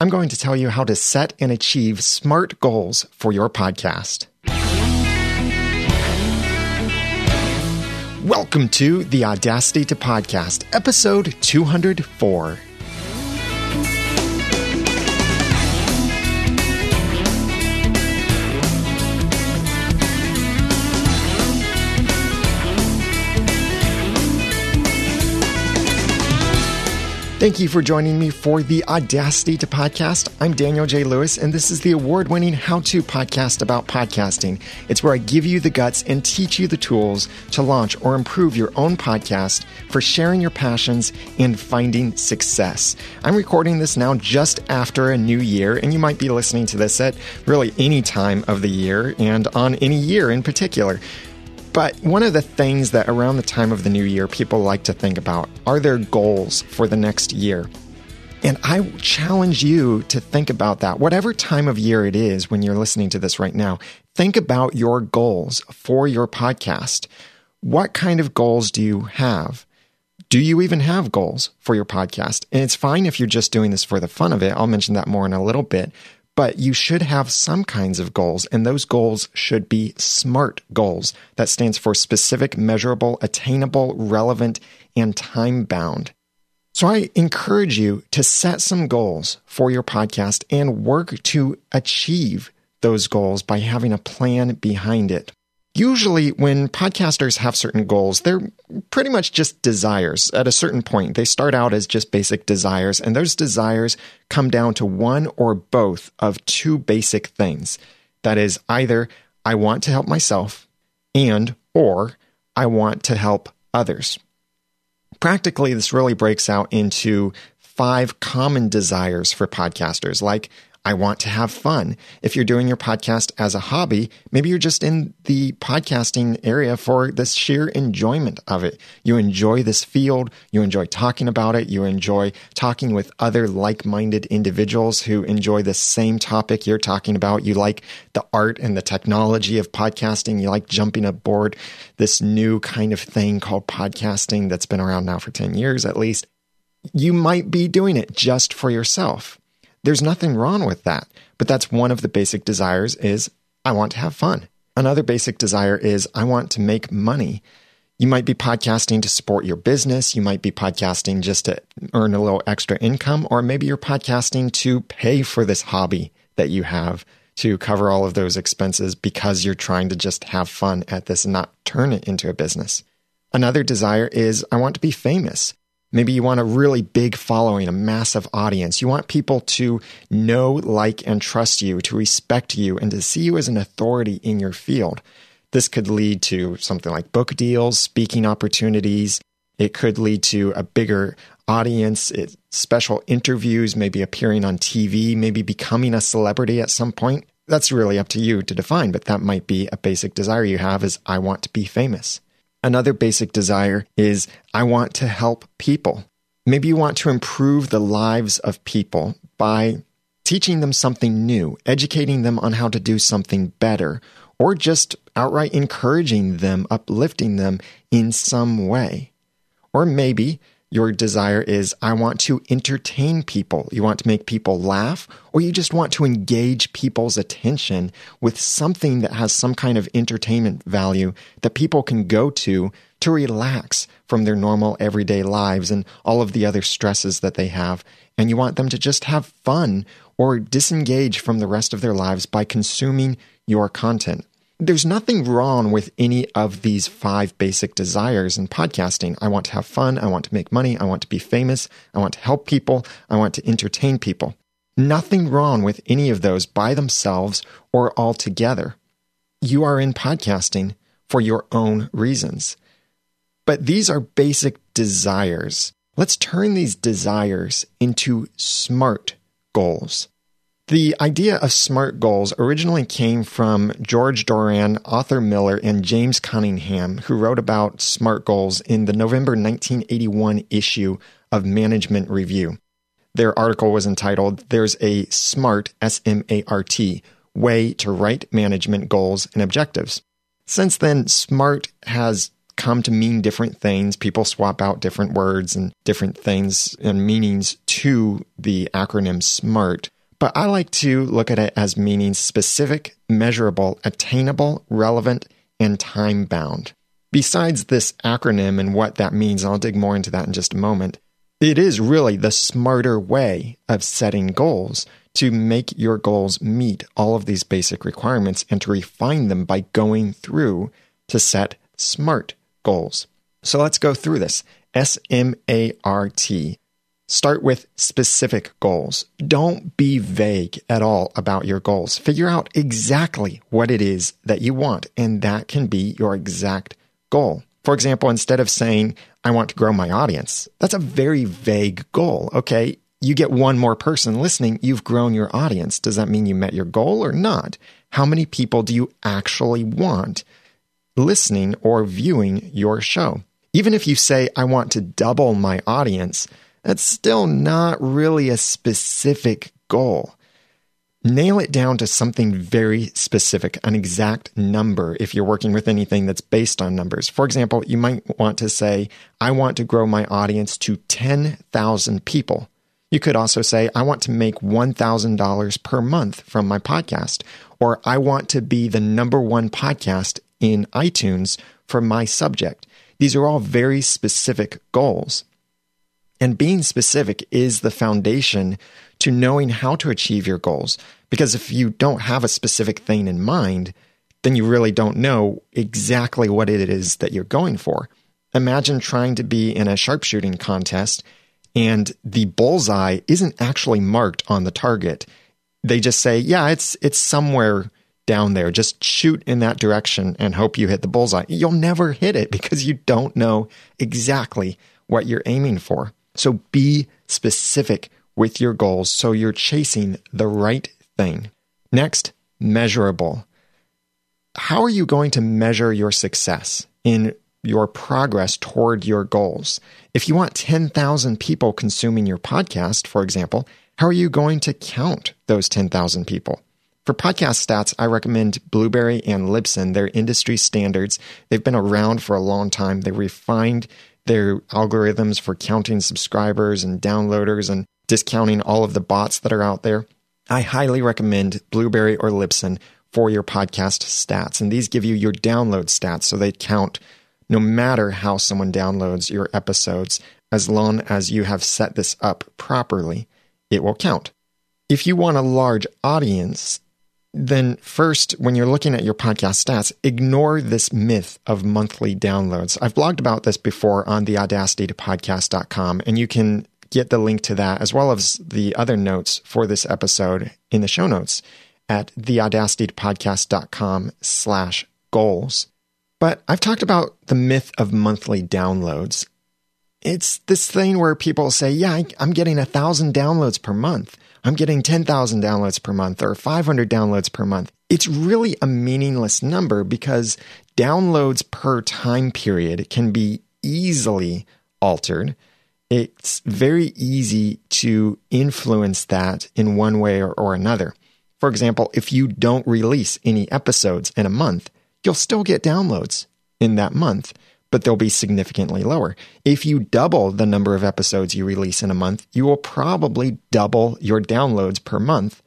I'm going to tell you how to set and achieve smart goals for your podcast. Welcome to the Audacity to Podcast, episode 204. Thank you for joining me for the Audacity to Podcast. I'm Daniel J. Lewis, and this is the award winning how to podcast about podcasting. It's where I give you the guts and teach you the tools to launch or improve your own podcast for sharing your passions and finding success. I'm recording this now just after a new year, and you might be listening to this at really any time of the year and on any year in particular. But one of the things that around the time of the new year people like to think about are their goals for the next year. And I challenge you to think about that. Whatever time of year it is when you're listening to this right now, think about your goals for your podcast. What kind of goals do you have? Do you even have goals for your podcast? And it's fine if you're just doing this for the fun of it. I'll mention that more in a little bit. But you should have some kinds of goals, and those goals should be SMART goals. That stands for specific, measurable, attainable, relevant, and time bound. So I encourage you to set some goals for your podcast and work to achieve those goals by having a plan behind it. Usually, when podcasters have certain goals, they're pretty much just desires at a certain point. They start out as just basic desires, and those desires come down to one or both of two basic things. That is, either I want to help myself and or I want to help others. Practically, this really breaks out into five common desires for podcasters, like I want to have fun. If you're doing your podcast as a hobby, maybe you're just in the podcasting area for the sheer enjoyment of it. You enjoy this field. You enjoy talking about it. You enjoy talking with other like minded individuals who enjoy the same topic you're talking about. You like the art and the technology of podcasting. You like jumping aboard this new kind of thing called podcasting that's been around now for 10 years at least. You might be doing it just for yourself. There's nothing wrong with that. But that's one of the basic desires is I want to have fun. Another basic desire is I want to make money. You might be podcasting to support your business. You might be podcasting just to earn a little extra income, or maybe you're podcasting to pay for this hobby that you have to cover all of those expenses because you're trying to just have fun at this and not turn it into a business. Another desire is I want to be famous. Maybe you want a really big following, a massive audience. You want people to know, like, and trust you, to respect you, and to see you as an authority in your field. This could lead to something like book deals, speaking opportunities. It could lead to a bigger audience, it, special interviews, maybe appearing on TV, maybe becoming a celebrity at some point. That's really up to you to define, but that might be a basic desire you have is I want to be famous. Another basic desire is I want to help people. Maybe you want to improve the lives of people by teaching them something new, educating them on how to do something better, or just outright encouraging them, uplifting them in some way. Or maybe your desire is, I want to entertain people. You want to make people laugh, or you just want to engage people's attention with something that has some kind of entertainment value that people can go to to relax from their normal everyday lives and all of the other stresses that they have. And you want them to just have fun or disengage from the rest of their lives by consuming your content. There's nothing wrong with any of these five basic desires in podcasting. I want to have fun. I want to make money. I want to be famous. I want to help people. I want to entertain people. Nothing wrong with any of those by themselves or all together. You are in podcasting for your own reasons. But these are basic desires. Let's turn these desires into smart goals. The idea of SMART goals originally came from George Doran, Arthur Miller, and James Cunningham, who wrote about SMART goals in the November 1981 issue of Management Review. Their article was entitled, There's a SMART, S M A R T, way to write management goals and objectives. Since then, SMART has come to mean different things. People swap out different words and different things and meanings to the acronym SMART, but I like to look at it as meaning specific, measurable, attainable, relevant, and time bound. Besides this acronym and what that means, I'll dig more into that in just a moment. It is really the smarter way of setting goals to make your goals meet all of these basic requirements and to refine them by going through to set SMART goals. So let's go through this. S M A R T. Start with specific goals. Don't be vague at all about your goals. Figure out exactly what it is that you want, and that can be your exact goal. For example, instead of saying, I want to grow my audience, that's a very vague goal. Okay. You get one more person listening, you've grown your audience. Does that mean you met your goal or not? How many people do you actually want listening or viewing your show? Even if you say, I want to double my audience, that's still not really a specific goal. Nail it down to something very specific, an exact number if you're working with anything that's based on numbers. For example, you might want to say, I want to grow my audience to 10,000 people. You could also say, I want to make $1,000 per month from my podcast, or I want to be the number one podcast in iTunes for my subject. These are all very specific goals. And being specific is the foundation to knowing how to achieve your goals. Because if you don't have a specific thing in mind, then you really don't know exactly what it is that you're going for. Imagine trying to be in a sharpshooting contest and the bullseye isn't actually marked on the target. They just say, yeah, it's, it's somewhere down there. Just shoot in that direction and hope you hit the bullseye. You'll never hit it because you don't know exactly what you're aiming for. So be specific with your goals so you're chasing the right thing. Next, measurable. How are you going to measure your success in your progress toward your goals? If you want 10,000 people consuming your podcast, for example, how are you going to count those 10,000 people? For podcast stats, I recommend Blubrry and Libsyn. They're industry standards. They've been around for a long time. They refined their algorithms for counting subscribers and downloaders and discounting all of the bots that are out there. I highly recommend Blubrry or Libsyn for your podcast stats. And these give you your download stats so they count no matter how someone downloads your episodes. As long as you have set this up properly, it will count. If you want a large audience, then first, when you're looking at your podcast stats, ignore this myth of monthly downloads. I've blogged about this before on the audacity to podcast.com, and you can get the link to that as well as the other notes for this episode in the show notes at theaudacitypodcast.com slash goals. But I've talked about the myth of monthly downloads. It's this thing where people say, yeah, I'm getting a thousand downloads per month. I'm getting 10,000 downloads per month or 500 downloads per month. It's really a meaningless number because downloads per time period can be easily altered. It's very easy to influence that in one way or, or another. For example, if you don't release any episodes in a month, you'll still get downloads in that month but they'll be significantly lower. If you double the number of episodes you release in a month, you will probably double your downloads per month,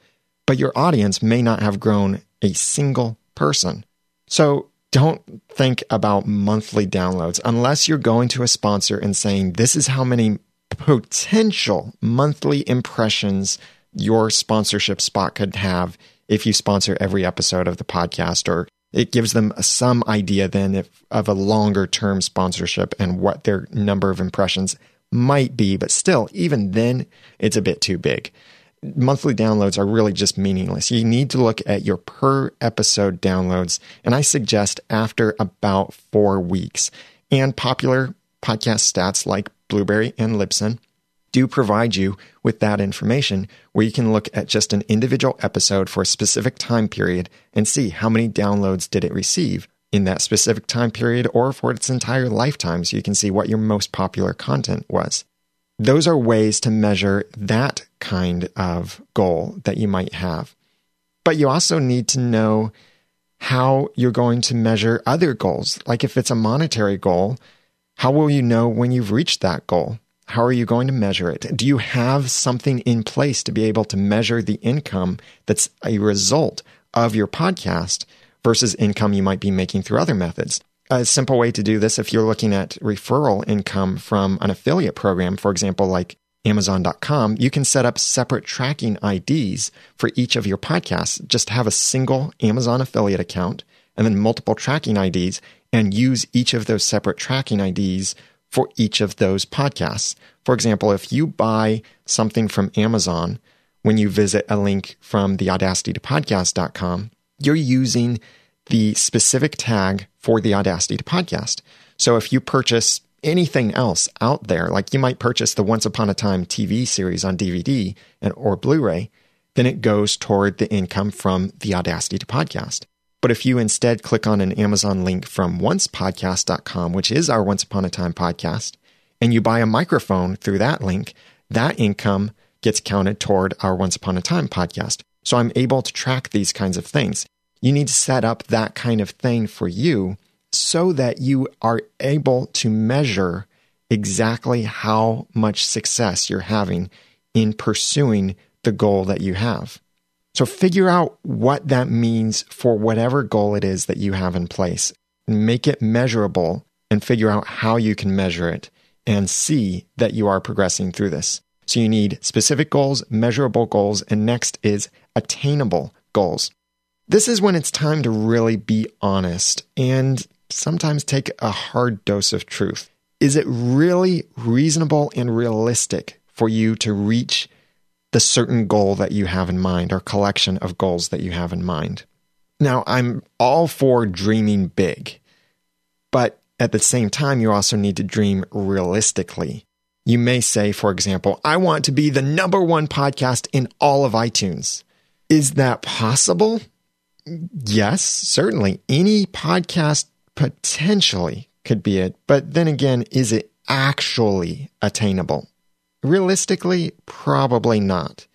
but your audience may not have grown a single person. So don't think about monthly downloads unless you're going to a sponsor and saying, this is how many potential monthly impressions your sponsorship spot could have if you sponsor every episode of the podcast or it gives them some idea then if, of a longer term sponsorship and what their number of impressions might be. But still, even then, it's a bit too big. Monthly downloads are really just meaningless. You need to look at your per episode downloads, and I suggest after about four weeks. And popular podcast stats like Blubrry and Libsyn do provide you with that information where you can look at just an individual episode for a specific time period and see how many downloads did it receive in that specific time period or for its entire lifetime so you can see what your most popular content was. Those are ways to measure that kind of goal that you might have. But you also need to know how you're going to measure other goals. Like if it's a monetary goal, how will you know when you've reached that goal? How are you going to measure it? Do you have something in place to be able to measure the income that's a result of your podcast versus income you might be making through other methods? A simple way to do this, if you're looking at referral income from an affiliate program, for example, like Amazon.com, you can set up separate tracking IDs for each of your podcasts. Just have a single Amazon affiliate account and then multiple tracking IDs and use each of those separate tracking IDs for each of those podcasts. For example, if you buy something from Amazon when you visit a link from the audacity to podcast.com, you're using the specific tag for the Audacity to podcast. So if you purchase anything else out there, like you might purchase the Once Upon a Time TV series on DVD and, or Blu ray, then it goes toward the income from the Audacity to podcast. But if you instead click on an Amazon link from oncepodcast.com, which is our Once Upon a Time podcast, and you buy a microphone through that link, that income gets counted toward our Once Upon a Time podcast. So I'm able to track these kinds of things. You need to set up that kind of thing for you so that you are able to measure exactly how much success you're having in pursuing the goal that you have. So figure out what that means for whatever goal it is that you have in place. Make it measurable and figure out how you can measure it and see that you are progressing through this. So you need specific goals, measurable goals, and next is attainable goals. This is when it's time to really be honest and sometimes take a hard dose of truth. Is it really reasonable and realistic for you to reach the certain goal that you have in mind or collection of goals that you have in mind. Now, I'm all for dreaming big, but at the same time, you also need to dream realistically. You may say, for example, I want to be the number one podcast in all of iTunes. Is that possible? Yes, certainly. Any podcast potentially could be it. But then again, is it actually attainable? Realistically, probably not.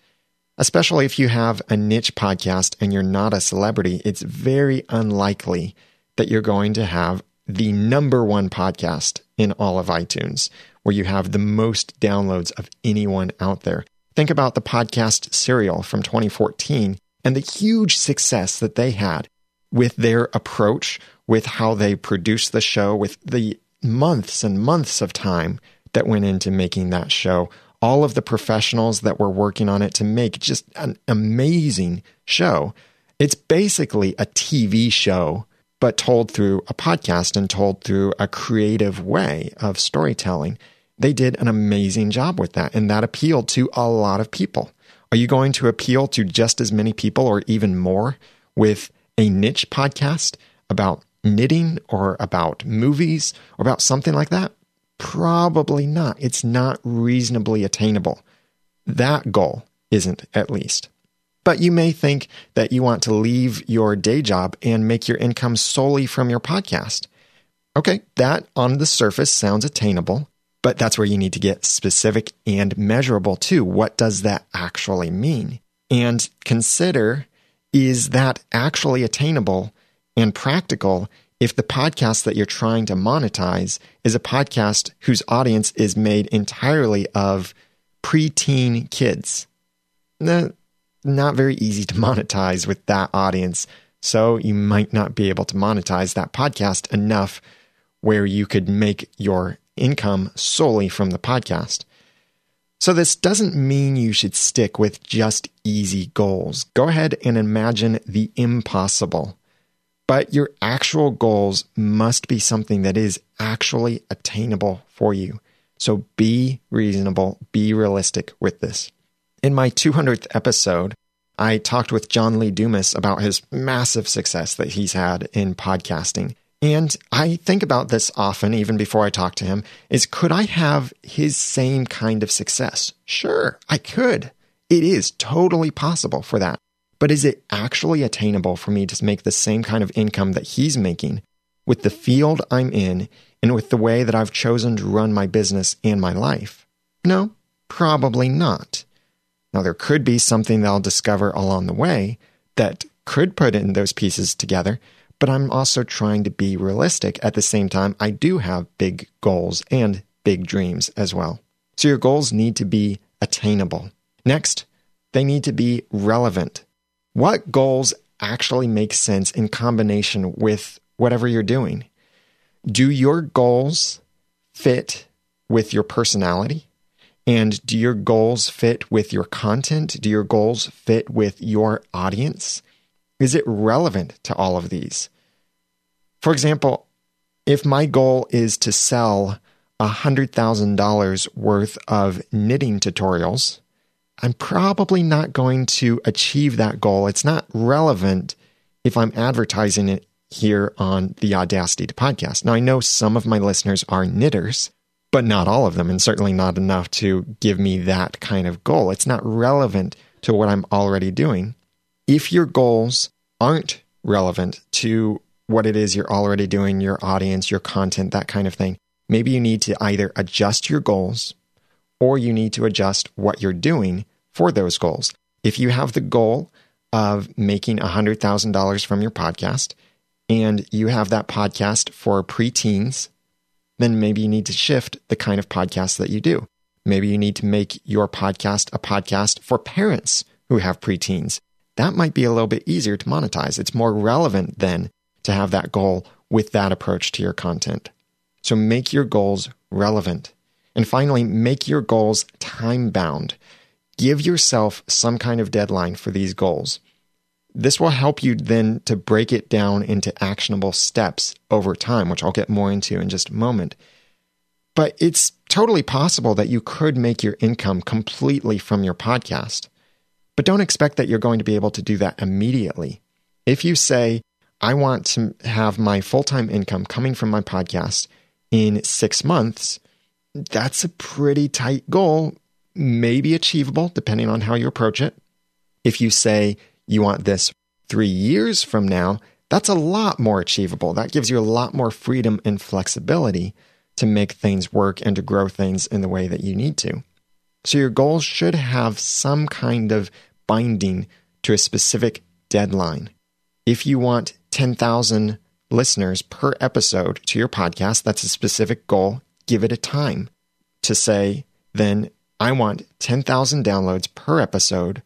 Especially if you have a niche podcast and you're not a celebrity, it's very unlikely that you're going to have the number one podcast in all of iTunes, where you have the most downloads of anyone out there. Think about the podcast Serial from 2014 and the huge success that they had with their approach, with how they produced the show, with the months and months of time that went into making that show, all of the professionals that were working on it to make just an amazing show. It's basically a TV show, but told through a podcast and told through a creative way of storytelling. They did an amazing job with that, and that appealed to a lot of people. Are you going to appeal to just as many people or even more with a niche podcast about knitting or about movies or about something like that? Probably not. It's not reasonably attainable. That goal isn't, at least. But you may think that you want to leave your day job and make your income solely from your podcast. Okay, that on the surface sounds attainable, but that's where you need to get specific and measurable too. What does that actually mean? And consider is that actually attainable and practical if the podcast that you're trying to monetize is a podcast whose audience is made entirely of preteen kids. Not very easy to monetize with that audience. So you might not be able to monetize that podcast enough where you could make your income solely from the podcast. So, this doesn't mean you should stick with just easy goals. Go ahead and imagine the impossible. But your actual goals must be something that is actually attainable for you. So be reasonable, be realistic with this. In my 200th episode, I talked with John Lee Dumas about his massive success that he's had in podcasting. And I think about this often, even before I talk to him, is could I have his same kind of success? Sure, I could. It is totally possible for that. But is it actually attainable for me to make the same kind of income that he's making with the field I'm in and with the way that I've chosen to run my business and my life? No, probably not. Now, there could be something that I'll discover along the way that could put in those pieces together, but I'm also trying to be realistic. At the same time, I do have big goals and big dreams as well. So your goals need to be attainable. Next, they need to be relevant. What goals actually make sense in combination with whatever you're doing? Do your goals fit with your personality? And do your goals fit with your content? Do your goals fit with your audience? Is it relevant to all of these? For example, if my goal is to sell $100,000 worth of knitting tutorials, I'm probably not going to achieve that goal. It's not relevant if I'm advertising it here on the Audacity to podcast. Now, I know some of my listeners are knitters, but not all of them, and certainly not enough to give me that kind of goal. It's not relevant to what I'm already doing. If your goals aren't relevant to what it is you're already doing, your audience, your content, that kind of thing, maybe you need to either adjust your goals or you need to adjust what you're doing for those goals. If you have the goal of making $100,000 from your podcast and you have that podcast for preteens, then maybe you need to shift the kind of podcast that you do. Maybe you need to make your podcast a podcast for parents who have preteens. That might be a little bit easier to monetize. It's more relevant then to have that goal with that approach to your content. So make your goals relevant. And finally, make your goals time bound. Give yourself some kind of deadline for these goals. This will help you then to break it down into actionable steps over time, which I'll get more into in just a moment. But it's totally possible that you could make your income completely from your podcast. But don't expect that you're going to be able to do that immediately. If you say, I want to have my full time income coming from my podcast in six months, that's a pretty tight goal, maybe achievable depending on how you approach it. If you say you want this three years from now, that's a lot more achievable. That gives you a lot more freedom and flexibility to make things work and to grow things in the way that you need to. So your goals should have some kind of binding to a specific deadline. If you want 10,000 listeners per episode to your podcast. That's a specific goal. Give it a time to say, then I want 10,000 downloads per episode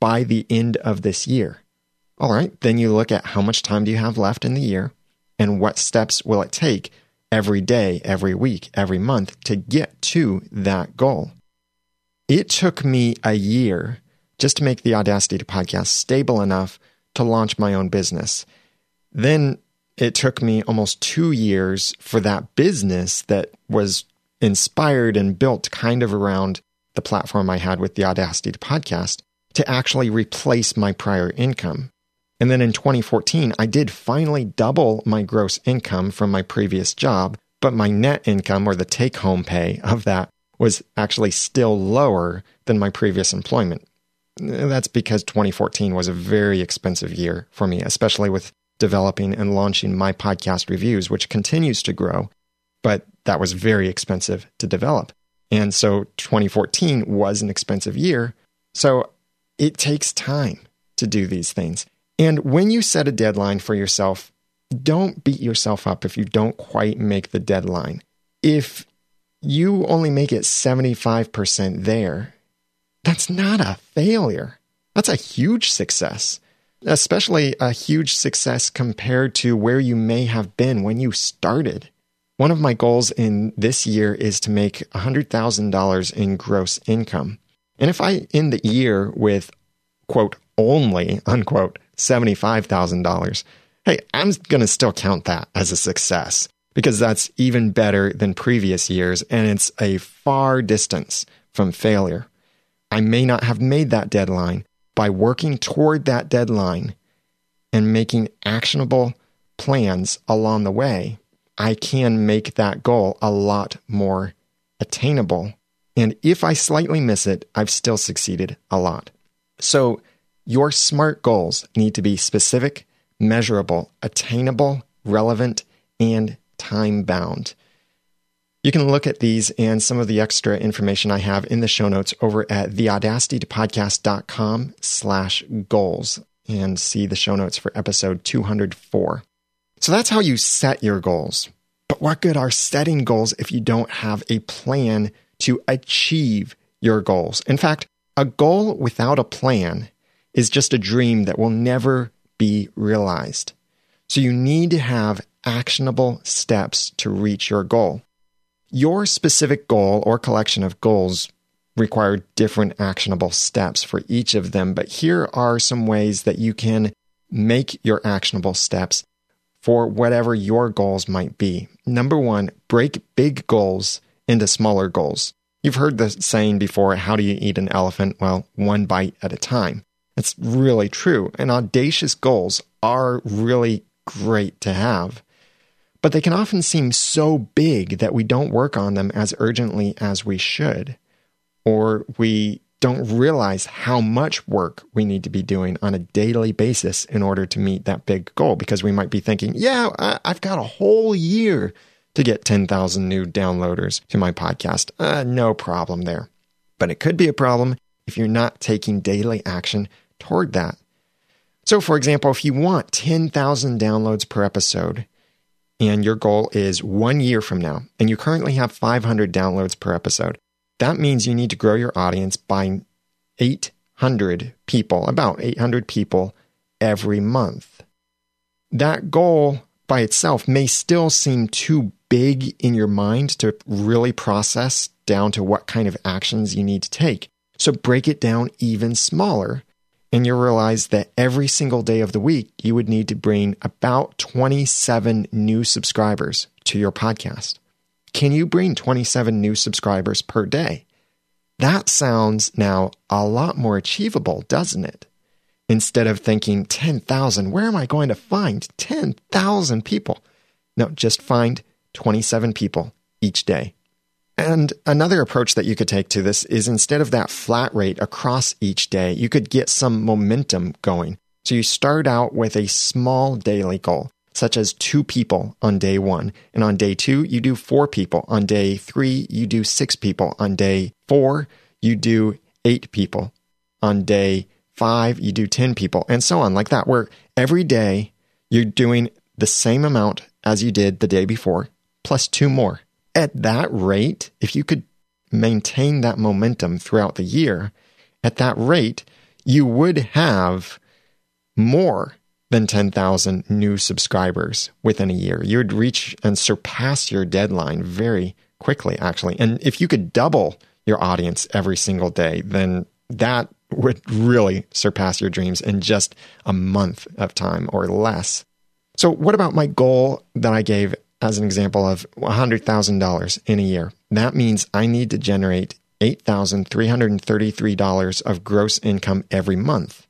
by the end of this year. All right, then you look at how much time do you have left in the year and what steps will it take every day, every week, every month to get to that goal. It took me a year just to make the Audacity to podcast stable enough to launch my own business. Then it took me almost two years for that business that was inspired and built kind of around the platform I had with the Audacity to podcast to actually replace my prior income. And then in 2014, I did finally double my gross income from my previous job, but my net income or the take home pay of that was actually still lower than my previous employment. That's because 2014 was a very expensive year for me, especially with developing and launching my podcast reviews, which continues to grow, but that was very expensive to develop. And so 2014 was an expensive year. So it takes time to do these things. And when you set a deadline for yourself, don't beat yourself up if you don't quite make the deadline. If you only make it 75% there, that's not a failure. That's a huge success especially a huge success compared to where you may have been when you started. One of my goals in this year is to make $100,000 in gross income. And if I end the year with, quote, only, unquote, $75,000, hey, I'm going to still count that as a success because that's even better than previous years and it's a far distance from failure. I may not have made that deadline, by working toward that deadline and making actionable plans along the way, I can make that goal a lot more attainable. And if I slightly miss it, I've still succeeded a lot. So your SMART goals need to be specific, measurable, attainable, relevant, and time bound. You can look at these and some of the extra information I have in the show notes over at theaudacitytopodcast.com slash goals and see the show notes for episode 204. So that's how you set your goals. But what good are setting goals if you don't have a plan to achieve your goals. In fact, a goal without a plan is just a dream that will never be realized. So you need to have actionable steps to reach your goal. Your specific goal or collection of goals require different actionable steps for each of them, but here are some ways that you can make your actionable steps for whatever your goals might be. Number one, break big goals into smaller goals. You've heard the saying before how do you eat an elephant? Well, one bite at a time. It's really true. And audacious goals are really great to have. But they can often seem so big that we don't work on them as urgently as we should, or we don't realize how much work we need to be doing on a daily basis in order to meet that big goal because we might be thinking, yeah, I've got a whole year to get 10,000 new downloaders to my podcast. Uh, no problem there. But it could be a problem if you're not taking daily action toward that. So, for example, if you want 10,000 downloads per episode and your goal is one year from now, and you currently have 500 downloads per episode, that means you need to grow your audience by 800 people, about 800 people every month. That goal by itself may still seem too big in your mind to really process down to what kind of actions you need to take. So break it down even smaller, and you'll realize that every single day of the week, you would need to bring about 27 new subscribers to your podcast. Can you bring 27 new subscribers per day? That sounds now a lot more achievable, doesn't it? Instead of thinking 10,000, where am I going to find 10,000 people? No, just find 27 people each day. And another approach that you could take to this is instead of that flat rate across each day, you could get some momentum going. So you start out with a small daily goal such as two people on day one. And on day two, you do four people. On day three, you do six people. On day four, you do eight people. On day five, you do 10 people, and so on, like that, where every day you're doing the same amount as you did the day before, plus two more. At that rate, if you could maintain that momentum throughout the year, at that rate, you would have more than 10,000 new subscribers within a year. You would reach and surpass your deadline very quickly, actually. And if you could double your audience every single day, then that would really surpass your dreams in just a month of time or less. So, what about my goal that I gave as an example of $100,000 in a year? That means I need to generate $8,333 of gross income every month.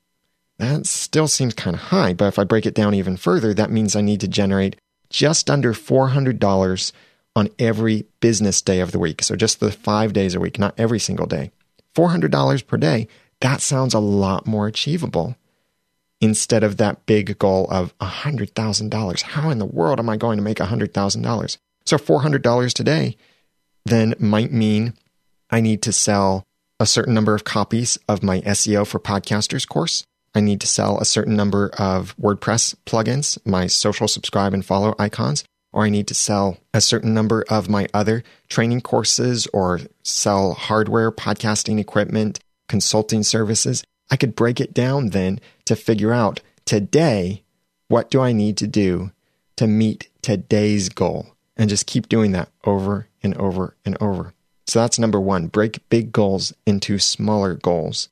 That still seems kind of high, but if I break it down even further, that means I need to generate just under $400 on every business day of the week. So just the five days a week, not every single day. $400 per day, that sounds a lot more achievable instead of that big goal of $100,000. How in the world am I going to make $100,000? So $400 today then might mean I need to sell a certain number of copies of my SEO for Podcasters course. I need to sell a certain number of WordPress plugins, my social subscribe and follow icons, or I need to sell a certain number of my other training courses or sell hardware, podcasting equipment, consulting services. I could break it down then to figure out today, what do I need to do to meet today's goal? And just keep doing that over and over and over. So that's number one break big goals into smaller goals.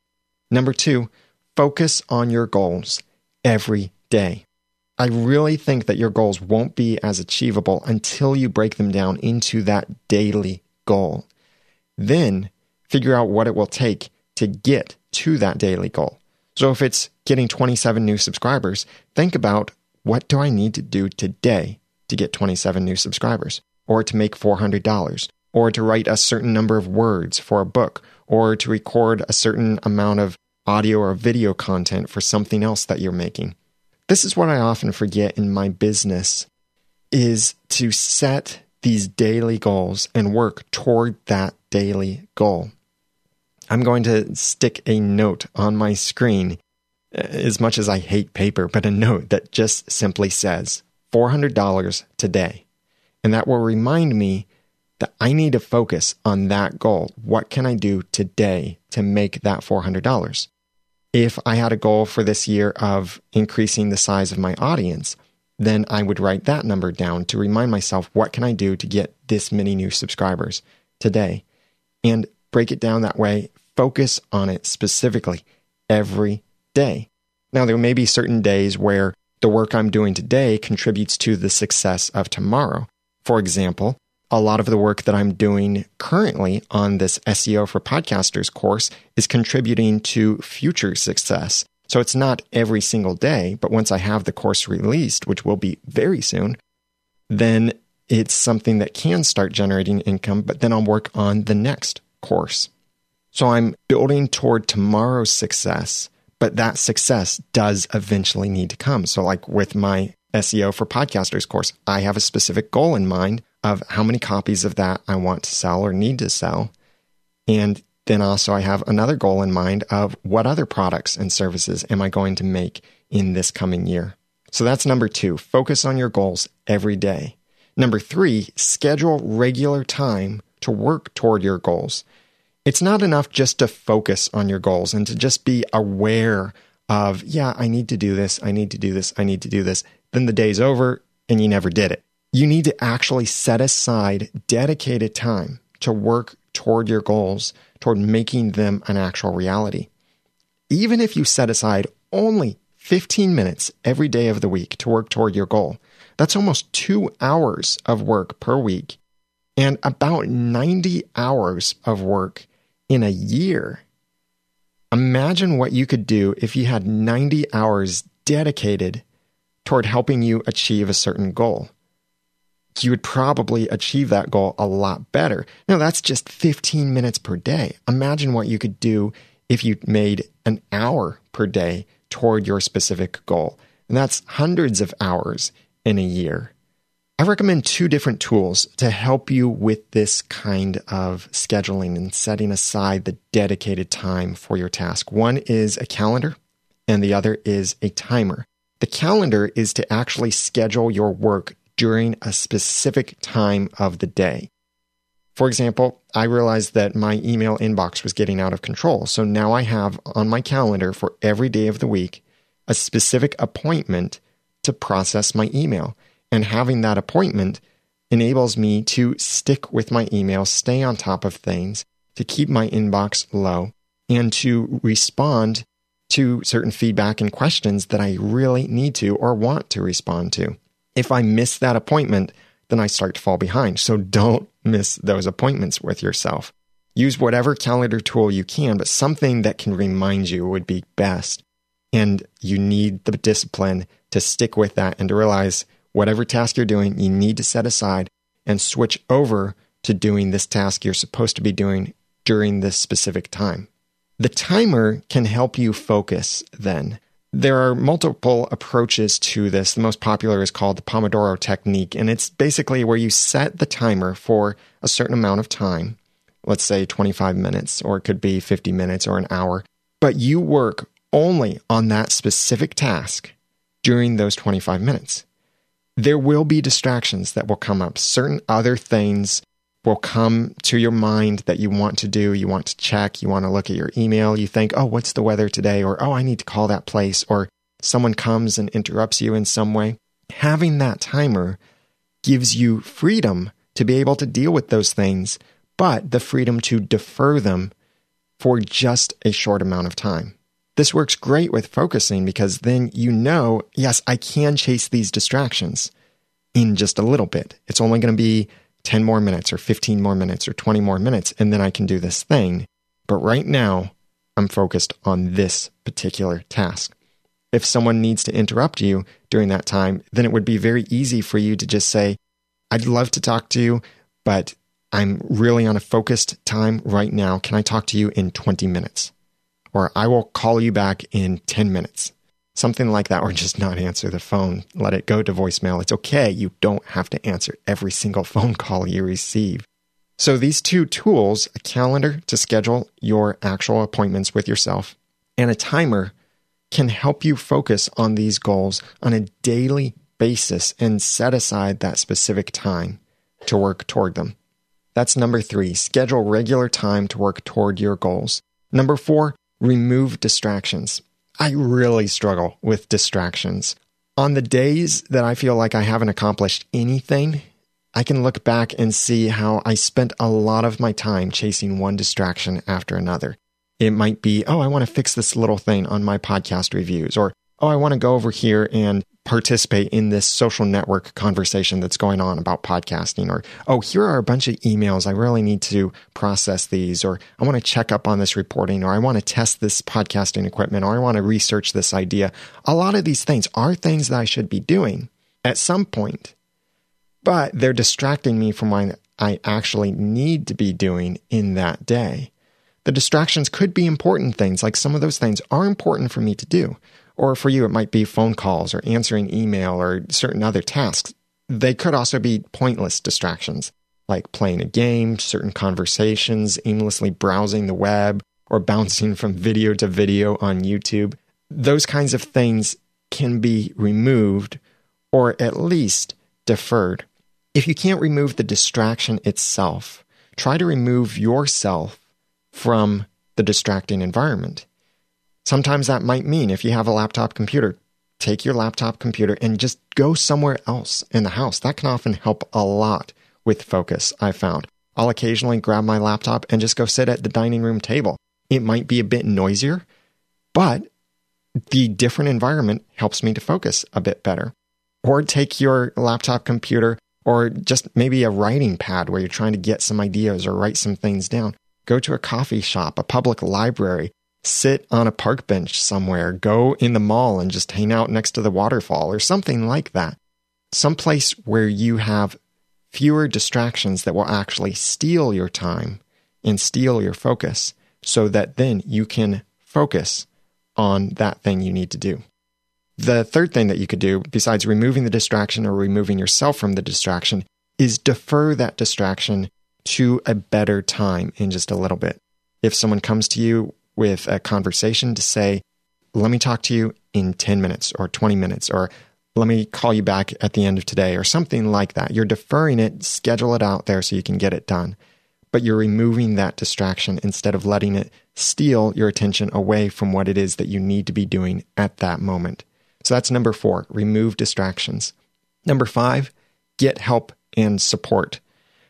Number two, Focus on your goals every day. I really think that your goals won't be as achievable until you break them down into that daily goal. Then figure out what it will take to get to that daily goal. So if it's getting 27 new subscribers, think about what do I need to do today to get 27 new subscribers or to make $400 or to write a certain number of words for a book or to record a certain amount of audio or video content for something else that you're making. This is what I often forget in my business is to set these daily goals and work toward that daily goal. I'm going to stick a note on my screen uh, as much as I hate paper, but a note that just simply says $400 today. And that will remind me that I need to focus on that goal. What can I do today to make that $400? If I had a goal for this year of increasing the size of my audience, then I would write that number down to remind myself what can I do to get this many new subscribers today and break it down that way. Focus on it specifically every day. Now, there may be certain days where the work I'm doing today contributes to the success of tomorrow. For example, a lot of the work that I'm doing currently on this SEO for podcasters course is contributing to future success. So it's not every single day, but once I have the course released, which will be very soon, then it's something that can start generating income, but then I'll work on the next course. So I'm building toward tomorrow's success, but that success does eventually need to come. So, like with my SEO for podcasters course, I have a specific goal in mind of how many copies of that I want to sell or need to sell. And then also I have another goal in mind of what other products and services am I going to make in this coming year. So that's number two. Focus on your goals every day. Number three, schedule regular time to work toward your goals. It's not enough just to focus on your goals and to just be aware of, yeah, I need to do this. I need to do this. I need to do this. Then the day's over and you never did it. You need to actually set aside dedicated time to work toward your goals, toward making them an actual reality. Even if you set aside only 15 minutes every day of the week to work toward your goal, that's almost two hours of work per week and about 90 hours of work in a year. Imagine what you could do if you had 90 hours dedicated toward helping you achieve a certain goal you would probably achieve that goal a lot better. Now, that's just 15 minutes per day. Imagine what you could do if you made an hour per day toward your specific goal. And that's hundreds of hours in a year. I recommend two different tools to help you with this kind of scheduling and setting aside the dedicated time for your task. One is a calendar, and the other is a timer. The calendar is to actually schedule your work during a specific time of the day. For example, I realized that my email inbox was getting out of control. So now I have on my calendar for every day of the week a specific appointment to process my email. And having that appointment enables me to stick with my email, stay on top of things, to keep my inbox low, and to respond to certain feedback and questions that I really need to or want to respond to. If I miss that appointment, then I start to fall behind. So don't miss those appointments with yourself. Use whatever calendar tool you can, but something that can remind you would be best. And you need the discipline to stick with that and to realize whatever task you're doing, you need to set aside and switch over to doing this task you're supposed to be doing during this specific time. The timer can help you focus then. There are multiple approaches to this. The most popular is called the Pomodoro technique, and it's basically where you set the timer for a certain amount of time, let's say 25 minutes, or it could be 50 minutes or an hour, but you work only on that specific task during those 25 minutes. There will be distractions that will come up, certain other things will come to your mind that you want to do, you want to check, you want to look at your email, you think, oh, what's the weather today? Or, oh, I need to call that place. Or someone comes and interrupts you in some way. Having that timer gives you freedom to be able to deal with those things, but the freedom to defer them for just a short amount of time. This works great with focusing because then you know, yes, I can chase these distractions in just a little bit. It's only going to be 10 more minutes or 15 more minutes or 20 more minutes, and then I can do this thing. But right now, I'm focused on this particular task. If someone needs to interrupt you during that time, then it would be very easy for you to just say, I'd love to talk to you, but I'm really on a focused time right now. Can I talk to you in 20 minutes? Or I will call you back in 10 minutes something like that, or just not answer the phone. Let it go to voicemail. It's okay. You don't have to answer every single phone call you receive. So, these two tools a calendar to schedule your actual appointments with yourself, and a timer can help you focus on these goals on a daily basis and set aside that specific time to work toward them. That's number three. Schedule regular time to work toward your goals. Number four, remove distractions. I really struggle with distractions. On the days that I feel like I haven't accomplished anything, I can look back and see how I spent a lot of my time chasing one distraction after another. It might be, oh, I want to fix this little thing on my podcast reviews, or oh, I want to go over here and participate in this social network conversation that's going on about podcasting or oh here are a bunch of emails. I really need to process these or i want to check up on this reporting or i want to test this podcasting equipment or i want to research this idea. A lot of these things are things that i should be doing at some point but they're distracting me from what i actually need to be doing in that day. The distractions could be important things like some of those things are important for me to do or for you, it might be phone calls or answering email or certain other tasks. They could also be pointless distractions, like playing a game, certain conversations, aimlessly browsing the web, or bouncing from video to video on YouTube. Those kinds of things can be removed or at least deferred. If you can't remove the distraction itself, try to remove yourself from the distracting environment. Sometimes that might mean if you have a laptop computer, take your laptop computer and just go somewhere else in the house. That can often help a lot with focus, I found. I'll occasionally grab my laptop and just go sit at the dining room table. It might be a bit noisier, but the different environment helps me to focus a bit better. Or take your laptop computer or just maybe a writing pad where you're trying to get some ideas or write some things down. Go to a coffee shop, a public library, sit on a park bench somewhere, go in the mall and just hang out next to the waterfall or something like that. Someplace where you have fewer distractions that will actually steal your time and steal your focus so that then you can focus on that thing you need to do. The third thing that you could do, besides removing the distraction or removing yourself from the distraction, is defer that distraction to a better time in just a little bit. If someone comes to you with a conversation to say, let me talk to you in 10 minutes or 20 minutes, or let me call you back at the end of today, or something like that. You're deferring it, schedule it out there so you can get it done. But you're removing that distraction instead of letting it steal your attention away from what it is that you need to be doing at that moment. So that's number four remove distractions. Number five, get help and support.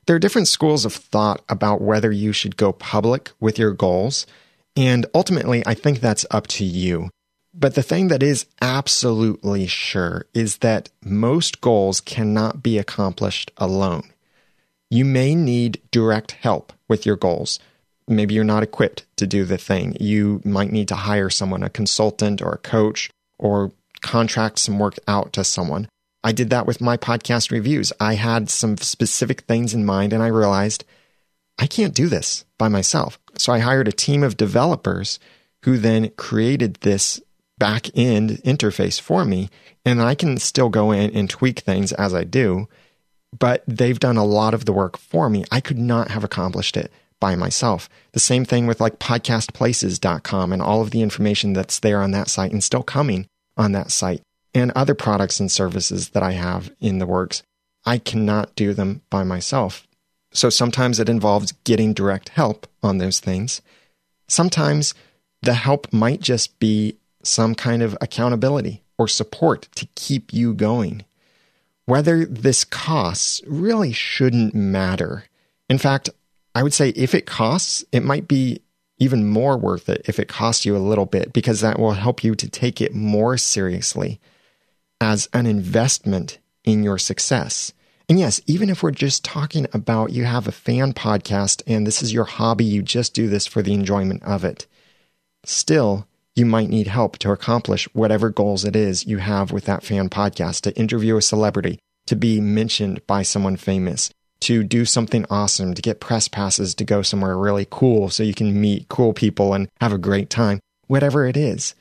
There are different schools of thought about whether you should go public with your goals and ultimately, I think that's up to you. But the thing that is absolutely sure is that most goals cannot be accomplished alone. You may need direct help with your goals. Maybe you're not equipped to do the thing. You might need to hire someone, a consultant or a coach, or contract some work out to someone. I did that with my podcast reviews. I had some specific things in mind and I realized I can't do this by myself. So I hired a team of developers who then created this back end interface for me. And I can still go in and tweak things as I do, but they've done a lot of the work for me. I could not have accomplished it by myself. The same thing with like podcastplaces.com and all of the information that's there on that site and still coming on that site and other products and services that I have in the works. I cannot do them by myself. So sometimes it involves getting direct help on those things. Sometimes the help might just be some kind of accountability or support to keep you going. Whether this costs really shouldn't matter. In fact, I would say if it costs, it might be even more worth it if it costs you a little bit because that will help you to take it more seriously as an investment in your success. And yes, even if we're just talking about you have a fan podcast and this is your hobby, you just do this for the enjoyment of it, still, you might need help to accomplish whatever goals it is you have with that fan podcast to interview a celebrity, to be mentioned by someone famous, to do something awesome, to get press passes to go somewhere really cool so you can meet cool people and have a great time. Whatever it is,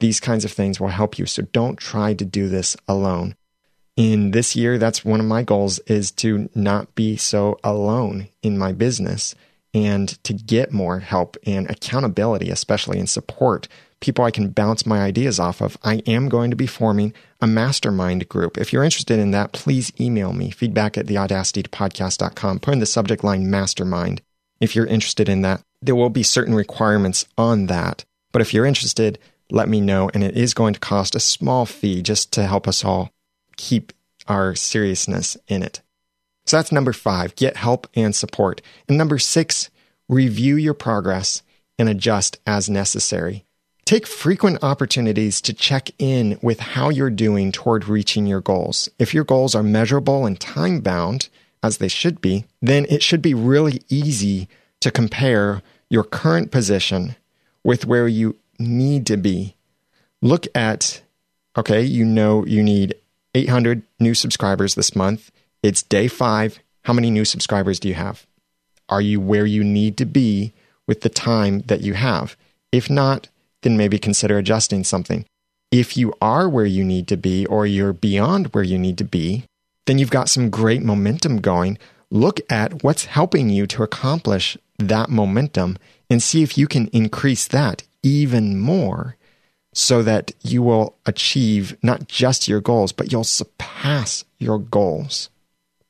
these kinds of things will help you. So don't try to do this alone in this year, that's one of my goals is to not be so alone in my business and to get more help and accountability, especially in support people I can bounce my ideas off of, I am going to be forming a mastermind group. If you're interested in that, please email me feedback at theaudacitypodcast.com. Put in the subject line mastermind. If you're interested in that, there will be certain requirements on that. But if you're interested, let me know. And it is going to cost a small fee just to help us all keep our seriousness in it. So that's number five, get help and support. And number six, review your progress and adjust as necessary. Take frequent opportunities to check in with how you're doing toward reaching your goals. If your goals are measurable and time bound, as they should be, then it should be really easy to compare your current position with where you need to be. Look at, okay, you know you need 800 new subscribers this month. It's day five. How many new subscribers do you have? Are you where you need to be with the time that you have? If not, then maybe consider adjusting something. If you are where you need to be or you're beyond where you need to be, then you've got some great momentum going. Look at what's helping you to accomplish that momentum and see if you can increase that even more so that you will achieve not just your goals, but you'll surpass your goals.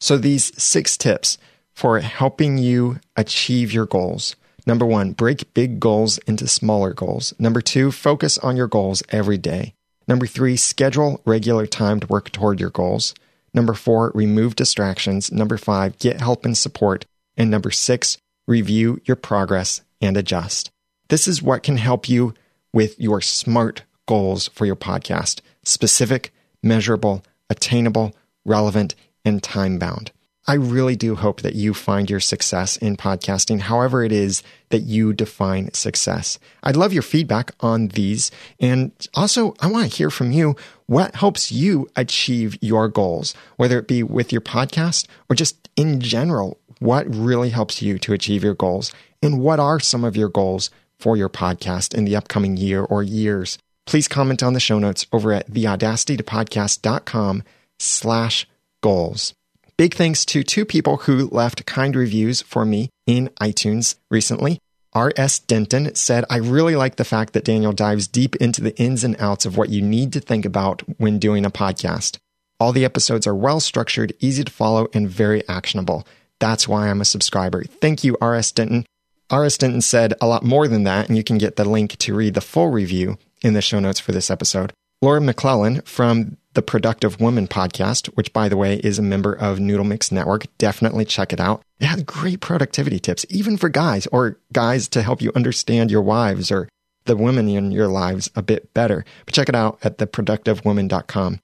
So, these six tips for helping you achieve your goals. Number one, break big goals into smaller goals. Number two, focus on your goals every day. Number three, schedule regular time to work toward your goals. Number four, remove distractions. Number five, get help and support. And number six, review your progress and adjust. This is what can help you with your SMART goals for your podcast specific, measurable, attainable, relevant, and time bound. I really do hope that you find your success in podcasting, however it is that you define success. I'd love your feedback on these. And also, I want to hear from you what helps you achieve your goals, whether it be with your podcast or just in general. What really helps you to achieve your goals? And what are some of your goals for your podcast in the upcoming year or years? Please comment on the show notes over at theaudacitytopodcast.com slash goals. Big thanks to two people who left kind reviews for me in iTunes recently. R.S. Denton said, I really like the fact that Daniel dives deep into the ins and outs of what you need to think about when doing a podcast. All the episodes are well structured, easy to follow, and very actionable. That's why I'm a subscriber. Thank you, R.S. Denton. Denton said a lot more than that, and you can get the link to read the full review in the show notes for this episode. Laura McClellan from the Productive Woman podcast, which, by the way, is a member of Noodle Mix Network. Definitely check it out. It has great productivity tips, even for guys or guys to help you understand your wives or the women in your lives a bit better. But check it out at theproductivewoman.com.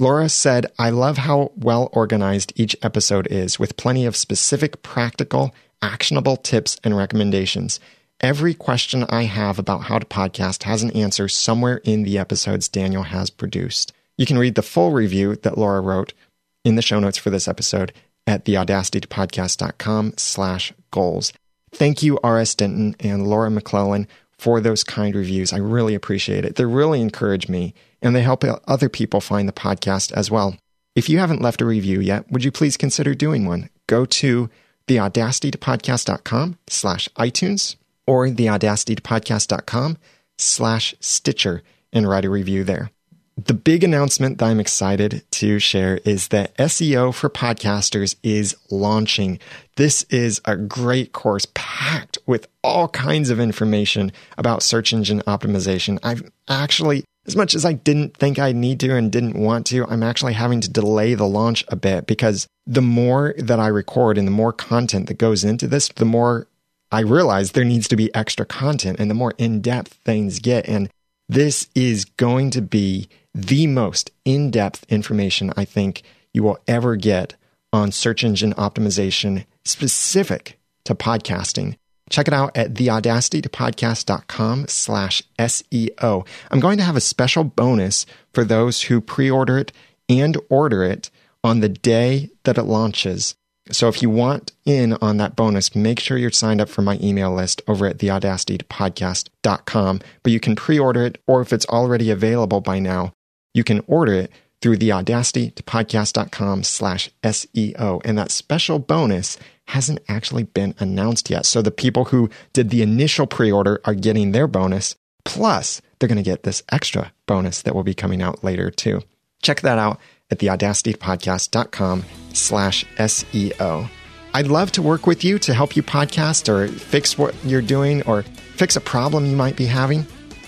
Laura said, I love how well organized each episode is with plenty of specific, practical, actionable tips and recommendations. Every question I have about how to podcast has an answer somewhere in the episodes Daniel has produced. You can read the full review that Laura wrote in the show notes for this episode at theaudacitypodcast.com slash goals. Thank you, R.S. Denton and Laura McClellan, for those kind reviews. I really appreciate it. They really encourage me and they help other people find the podcast as well. If you haven't left a review yet, would you please consider doing one? Go to theaudacitypodcast.com slash iTunes or theaudacitypodcast.com slash Stitcher and write a review there. The big announcement that I'm excited to share is that SEO for podcasters is launching. This is a great course packed with all kinds of information about search engine optimization. I've actually, as much as I didn't think I'd need to and didn't want to, I'm actually having to delay the launch a bit because the more that I record and the more content that goes into this, the more I realize there needs to be extra content and the more in depth things get. And this is going to be the most in depth information I think you will ever get on search engine optimization specific to podcasting. Check it out at theaudacitytopodcast.com slash SEO. I'm going to have a special bonus for those who pre-order it and order it on the day that it launches. So if you want in on that bonus, make sure you're signed up for my email list over at theaudacitypodcast.com. But you can pre-order it, or if it's already available by now, you can order it through the audacity to podcast.com slash SEO. And that special bonus hasn't actually been announced yet. So the people who did the initial pre-order are getting their bonus, Plus, they're going to get this extra bonus that will be coming out later too. Check that out at theaudacitypodcast.com slash SEO. I'd love to work with you to help you podcast or fix what you're doing or fix a problem you might be having.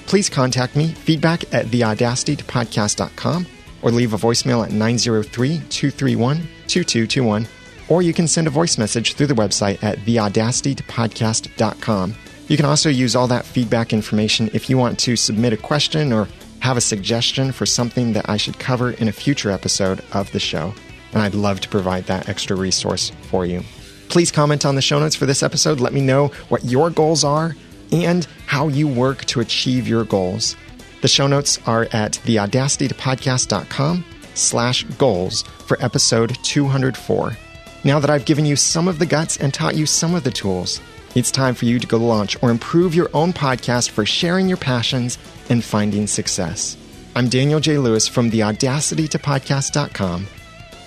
Please contact me, feedback at theaudacitypodcast.com or leave a voicemail at 903-231-2221 or you can send a voice message through the website at theaudacitypodcast.com. You can also use all that feedback information if you want to submit a question or have a suggestion for something that I should cover in a future episode of the show. And I'd love to provide that extra resource for you. Please comment on the show notes for this episode. Let me know what your goals are and how you work to achieve your goals. The show notes are at theaudacitytopodcast.com slash goals for episode 204. Now that I've given you some of the guts and taught you some of the tools, it's time for you to go launch or improve your own podcast for sharing your passions and finding success. I'm Daniel J. Lewis from the Audacity to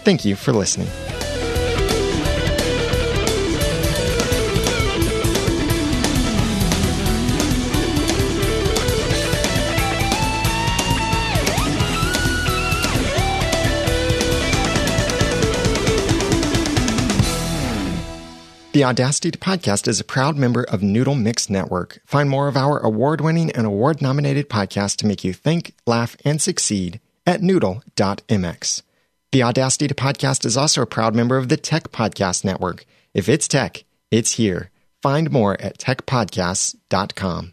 Thank you for listening. The Audacity to Podcast is a proud member of Noodle Mix Network. Find more of our award winning and award nominated podcasts to make you think, laugh, and succeed at noodle.mx. The Audacity to Podcast is also a proud member of the Tech Podcast Network. If it's tech, it's here. Find more at techpodcasts.com.